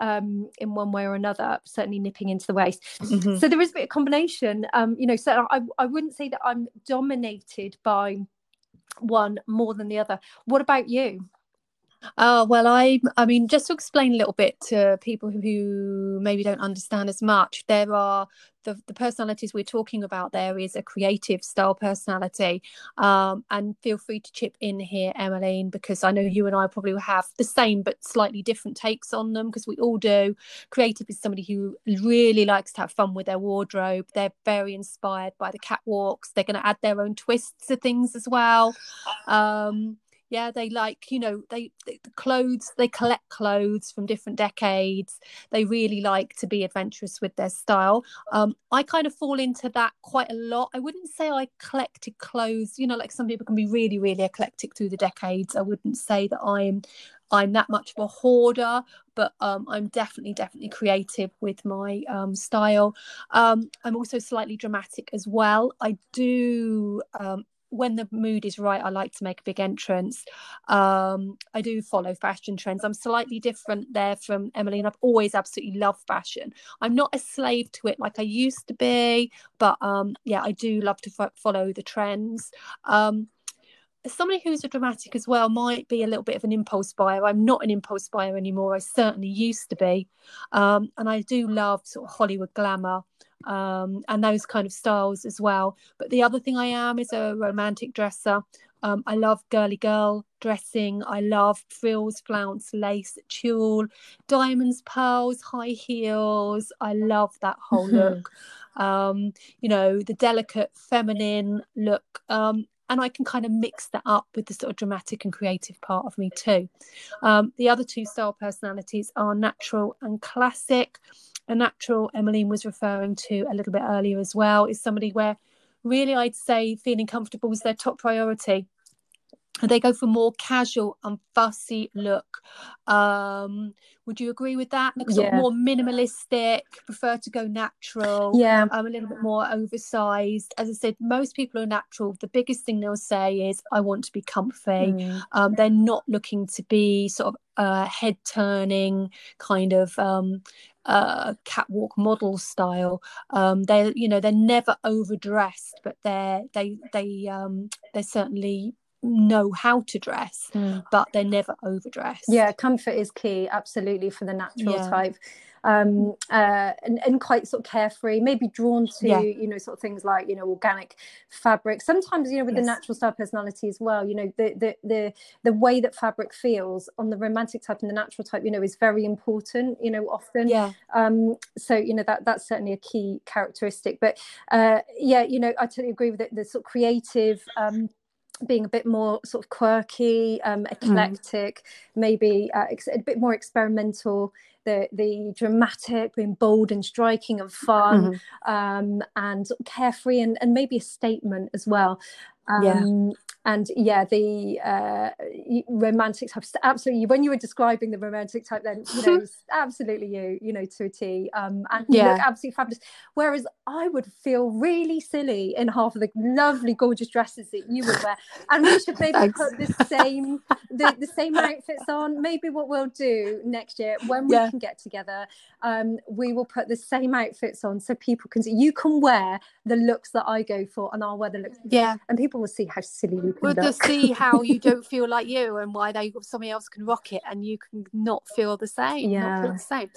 um, in one way or another, certainly nipping into the waist. Mm-hmm. So there is a bit of combination. Um, you know, so I, I wouldn't say that I'm dominated by one more than the other. What about you? Oh, well, I I mean, just to explain a little bit to people who maybe don't understand as much, there are the, the personalities we're talking about there is a creative style personality. Um, and feel free to chip in here, Emmeline, because I know you and I probably will have the same but slightly different takes on them because we all do. Creative is somebody who really likes to have fun with their wardrobe. They're very inspired by the catwalks. They're going to add their own twists to things as well. Um, yeah they like you know they, they the clothes they collect clothes from different decades. They really like to be adventurous with their style. Um i kind of fall into that quite a lot. I wouldn't say i collected clothes you know like some people can be really really eclectic through the decades. I wouldn't say that i'm i'm that much of a hoarder but um, i'm definitely definitely creative with my um, style. Um, i'm also slightly dramatic as well. I do um, when the mood is right, I like to make a big entrance. Um, I do follow fashion trends. I'm slightly different there from Emily, and I've always absolutely loved fashion. I'm not a slave to it like I used to be, but um, yeah, I do love to follow the trends. Um, somebody who's a dramatic as well might be a little bit of an impulse buyer. I'm not an impulse buyer anymore. I certainly used to be, um, and I do love sort of Hollywood glamour um, and those kind of styles as well. But the other thing I am is a romantic dresser. Um, I love girly girl dressing. I love frills, flounce, lace, tulle, diamonds, pearls, high heels. I love that whole look. Um, you know, the delicate feminine look. Um, and I can kind of mix that up with the sort of dramatic and creative part of me too. Um, the other two style personalities are natural and classic a natural Emmeline was referring to a little bit earlier as well is somebody where really I'd say feeling comfortable is their top priority. They go for more casual and fussy look. Um, would you agree with that? Like yeah. more minimalistic, prefer to go natural. Yeah. I'm um, a little bit more oversized. As I said, most people are natural. The biggest thing they'll say is, I want to be comfy. Mm. Um, they're not looking to be sort of uh, head turning kind of um, uh, catwalk model style. Um, they, you know, they're never overdressed, but they're they they um, they're certainly know how to dress, mm. but they're never overdressed. Yeah, comfort is key, absolutely, for the natural yeah. type um, uh, and, and quite sort of carefree, maybe drawn to, yeah. you know, sort of things like, you know, organic fabric. Sometimes, you know, with yes. the natural style personality as well, you know, the, the, the, the way that fabric feels on the romantic type and the natural type, you know, is very important, you know, often. Yeah. Um, so, you know, that that's certainly a key characteristic. But uh, yeah, you know, I totally agree with it. The sort of creative, um, being a bit more sort of quirky, um, mm. eclectic, mm. maybe uh, ex- a bit more experimental. The the dramatic, being bold and striking and fun, mm-hmm. um, and carefree, and, and maybe a statement as well. Um, yeah and yeah the uh, romantic type absolutely when you were describing the romantic type then you know absolutely you you know to a t um, and yeah. you look absolutely fabulous whereas i would feel really silly in half of the lovely gorgeous dresses that you would wear and we should maybe Thanks. put the same the, the same outfits on maybe what we'll do next year when we yeah. can get together um, we will put the same outfits on so people can see you can wear the looks that i go for and i'll wear the looks yeah and people will see how silly we We'll just see how you don't feel like you and why they somebody else can rock it and you can not feel the same. Yeah. Not feel the same.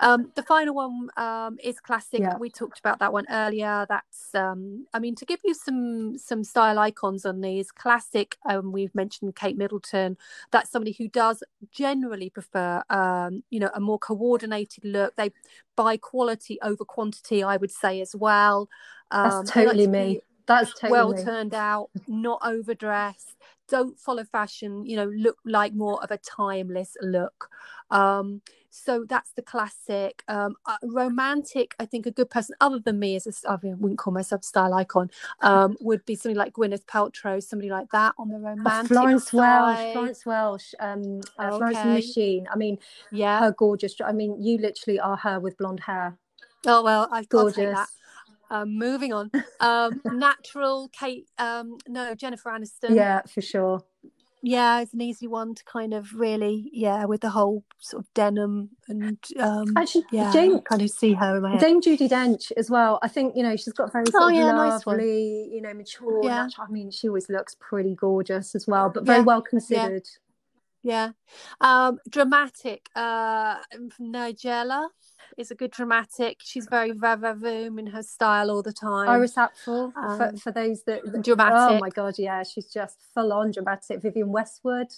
Um, the final one um, is classic. Yeah. We talked about that one earlier. That's um, I mean to give you some some style icons on these classic. Um, we've mentioned Kate Middleton. That's somebody who does generally prefer um, you know a more coordinated look. They buy quality over quantity. I would say as well. Um, That's totally like me. That's totally well turned out, not overdressed. Don't follow fashion. You know, look like more of a timeless look. Um, so that's the classic. Um, uh, romantic, I think a good person other than me as a, I wouldn't call myself a style icon, um, would be somebody like Gwyneth Paltrow, somebody like that on the oh, romantic. Oh, Florence Welch, Florence Welch, um, uh, okay. Florence Machine. I mean, yeah, her gorgeous. I mean, you literally are her with blonde hair. Oh well, I've gorgeous. Um, moving on. Um, natural Kate. Um, no, Jennifer Aniston. Yeah, for sure. Yeah, it's an easy one to kind of really, yeah, with the whole sort of denim and um, actually, yeah, Jane, kind of see her in my head. Dame Judi Dench as well. I think you know she's got very sort oh, yeah, lovely, nice you know, mature. Yeah. Natural. I mean, she always looks pretty gorgeous as well, but very yeah. well considered. Yeah, yeah. Um, dramatic. Uh, Nigella is a good dramatic. She's very vavavoom in her style all the time. Iris Apfel, um, for, for those that, that dramatic. Oh my god, yeah, she's just full on dramatic. Vivienne Westwood.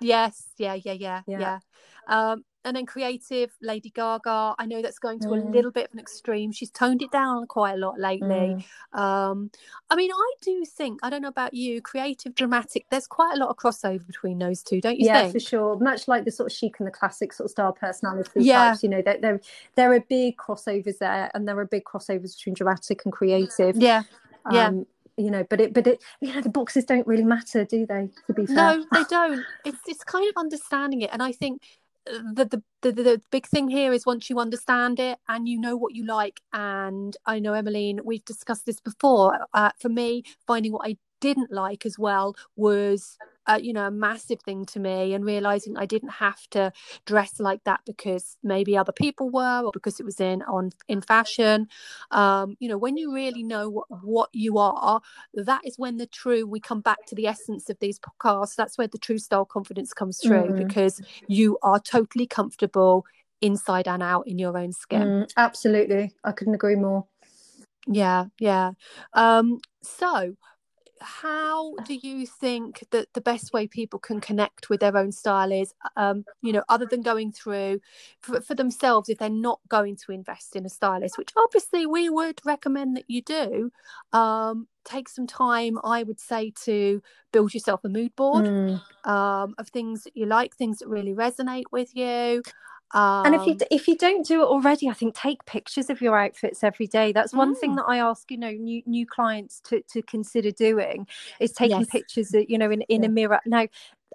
Yes, yeah, yeah, yeah, yeah. yeah. Um, and then creative lady gaga i know that's going to Mm. a little bit of an extreme she's toned it down quite a lot lately Mm. um i mean i do think i don't know about you creative dramatic there's quite a lot of crossover between those two don't you yeah, think for sure. Much like the sort of chic and the classic sort of style personality Yeah. types, you know, there, there there are big crossovers there, and there are big crossovers between dramatic and creative. yeah yeah. Um, you know, but it but it you know the boxes don't really matter, do they? To be fair. No, they don't. It's it's kind of understanding it, and I think the, the the the big thing here is once you understand it and you know what you like. And I know Emmeline, we've discussed this before. Uh, for me, finding what I didn't like as well was. Uh, you know, a massive thing to me, and realizing I didn't have to dress like that because maybe other people were, or because it was in on in fashion. Um, you know, when you really know what, what you are, that is when the true we come back to the essence of these podcasts that's where the true style confidence comes through Mm. because you are totally comfortable inside and out in your own skin Mm, absolutely, I couldn't agree more. yeah yeah um so how do you think that the best way people can connect with their own style is um you know other than going through for, for themselves if they're not going to invest in a stylist which obviously we would recommend that you do um take some time i would say to build yourself a mood board Mm. um of things that you like things that really resonate with you um And if you if you don't do it already, I think take pictures of your outfits every day. That's one thing Mm. that I ask, you know, new new clients to to consider doing is taking Yes. pictures, that, you know, in in a mirror. Now,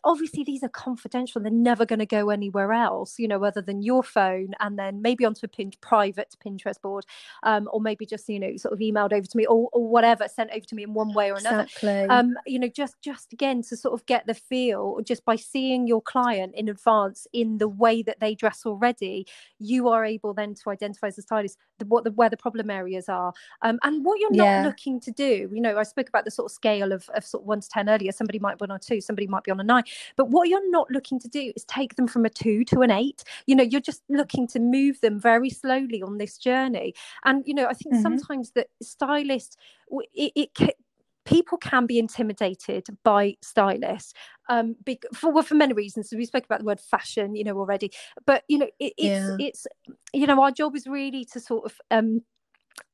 obviously these are confidential; they're never going to go anywhere else, you know, other than your phone, and then maybe onto a pin, private Pinterest board, um, or maybe just you know sort of emailed over to me or or whatever, sent over to me in one way or another Exactly. um you know just just again to sort of get the feel just by seeing your client in advance in the way that they dress already you are able then to identify as a stylist the, what the where the problem areas are um and what you're not Yeah. looking to do you know i spoke about the sort of scale of, of sort of one to ten earlier somebody might be on a two somebody might be on a nine but what you're not looking to do is take them from a two to an eight you know you're just looking to move them very slowly on this journey and you know i think Mhm. sometimes that stylists w- it, it ca- people can be intimidated by stylists um bec- for well, for many reasons so we spoke about the word fashion you know already but you know it, it's Yeah. it's you know our job is really to sort of um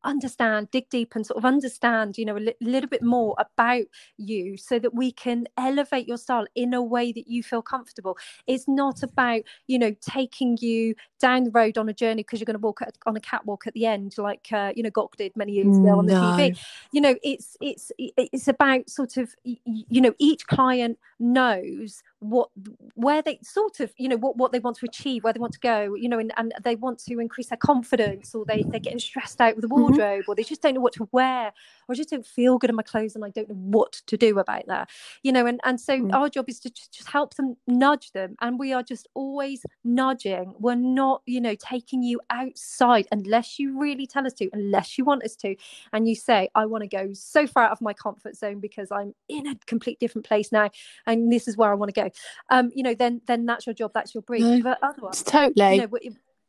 understand dig deep and sort of understand you know a li- little bit more about you so that we can elevate your style in a way that you feel comfortable. It's not about you know taking you down the road on a journey because you're going to walk at, on a catwalk at the end like uh, you know Gok did many years ago on the TV you know it's it's it's about sort of you know each client knows what where they sort of you know what, what they want to achieve where they want to go you know and, and they want to increase their confidence or they, they're getting stressed out with the wardrobe or they just don't know what to wear or just don't feel good in my clothes and i don't know what to do about that you know and and so Mm. our job is to just, just help them nudge them and we are just always nudging. We're not you know taking you outside unless you really tell us to unless you want us to and you say i want to go so far out of my comfort zone because i'm in a complete different place now and this is where i want to go. Um you know then then that's your job that's your brief No, but otherwise totally. you know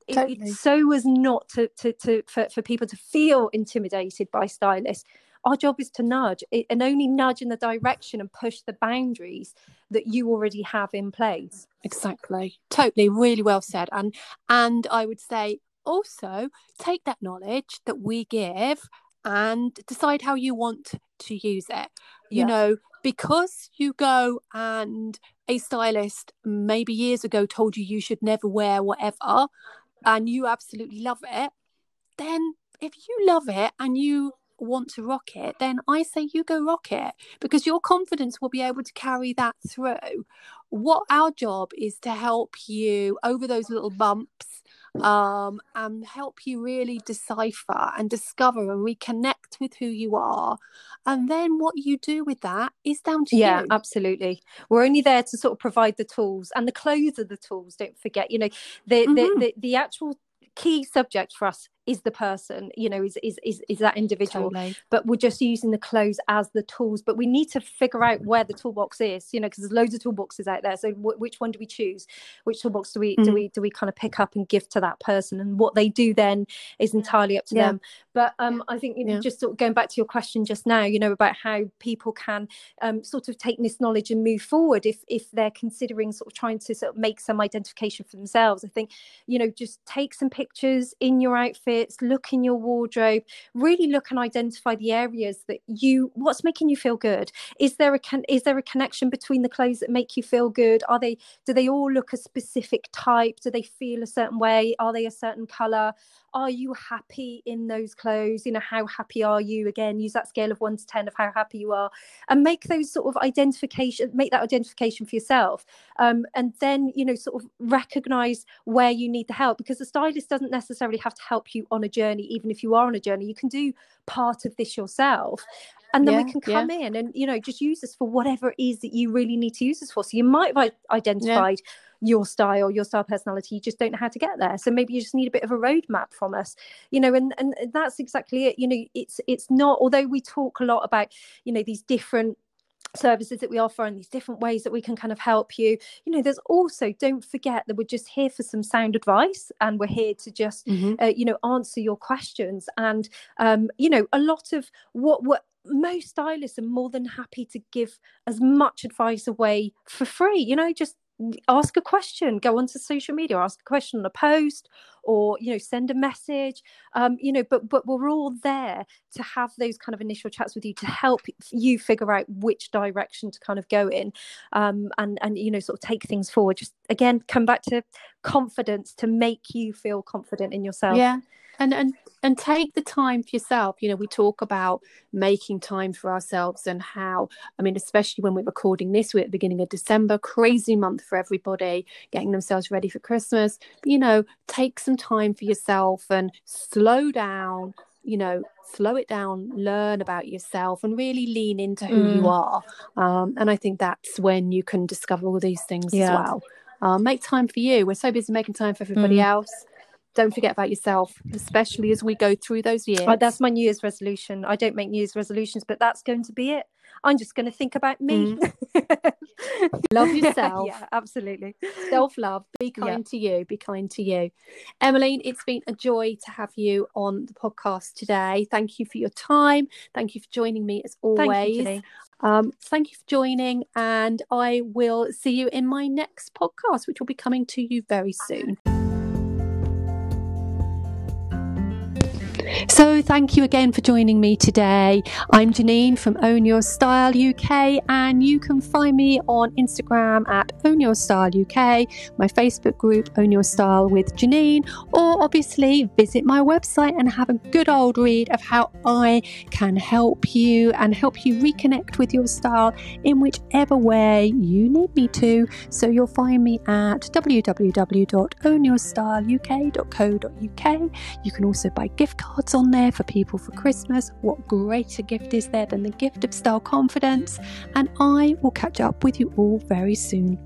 it, it, Totally. it's so as not to to, to for, for people to feel intimidated by stylists our job is to nudge it, and only nudge in the direction and push the boundaries that you already have in place. Exactly. Totally. Really well said. And and i would say also take that knowledge that we give and decide how you want to use it. You Yeah. know because you go and a stylist maybe years ago told you you should never wear whatever and you absolutely love it then if you love it and you want to rock it then i say you go rock it because your confidence will be able to carry that through what our job is to help you over those little bumps um, and help you really decipher and discover and reconnect with who you are. And then what you do with that is down to yeah you. Yeah, absolutely we're only there to sort of provide the tools and the clothes are the tools don't forget you know the Mhm. the, the, the actual key subject for us is the person you know is is is, is that individual. Totally. but we're just using the clothes as the tools. But we need to figure out where the toolbox is you know because there's loads of toolboxes out there. So w- which one do we choose? Which toolbox do we do Mm. we do we kind of pick up and give to that person? And what they do then is entirely up to Yeah. them but um, I think you know, Yeah. just sort of going back to your question just now, you know, about how people can um, sort of take this knowledge and move forward if if they're considering sort of trying to sort of make some identification for themselves. I think you know just take some pictures in your outfits, look in your wardrobe, really look and identify the areas that you what's making you feel good. Is there a con- is there a connection between the clothes that make you feel good? Are they do they all look a specific type? Do they feel a certain way? Are they a certain color? Are you happy in those clothes? You know, how happy are you? Again, use that scale of one to 10 of how happy you are and make those sort of identification, make that identification for yourself. Um, and then, you know, sort of recognize where you need the help because the stylist doesn't necessarily have to help you on a journey, even if you are on a journey. You can do part of this yourself and then we Yeah, can yeah. come in and you know just use this for whatever it is that you really need to use this for so you might have identified your style your style personality you just don't know how to get there. So maybe you just need a bit of a roadmap from us you know and and that's exactly it. You know it's it's not although we talk a lot about you know these different services that we offer and these different ways that we can kind of help you you know there's also don't forget that we're just here for some sound advice and we're here to just Mhm. uh, you know answer your questions. And um you know a lot of what what most stylists are more than happy to give as much advice away for free you know just ask a question. Go onto social media ask a question on a post or you know send a message um you know but but we're all there to have those kind of initial chats with you to help you figure out which direction to kind of go in um and and you know sort of take things forward just again come back to confidence to make you feel confident in yourself Yeah. And and and take the time for yourself. You know, we talk about making time for ourselves and how, I mean, especially when we're recording this, we're at the beginning of December, crazy month for everybody, getting themselves ready for Christmas. You know, take some time for yourself and slow down, you know, slow it down, learn about yourself and really lean into who you Mm. are. Um, and I think that's when you can discover all these things as well. Uh, make time for you. We're so busy making time for everybody Mm. else don't forget about yourself, especially as we go through those years. Oh, that's my New Year's resolution. I don't make New Year's resolutions, but that's going to be it. I'm just going to think about me. Love yourself. yeah, absolutely. Self love. Be Yeah. kind to you. Be kind to you. Emmeline, it's been a joy to have you on the podcast today. Thank you for your time. Thank you for joining me as always. Thank you. Um, thank you for joining, and I will see you in my next podcast, which will be coming to you very soon. So, thank you again for joining me today. I'm Janine from Own Your Style UK, and you can find me on Instagram at Own Your Style UK, my Facebook group Own Your Style with Janine, or obviously visit my website and have a good old read of how I can help you and help you reconnect with your style in whichever way you need me to. So, you'll find me at www.ownyourstyleuk.co.uk. You can also buy gift cards what's on there for people for Christmas. What greater gift is there than the gift of style confidence? And I will catch up with you all very soon.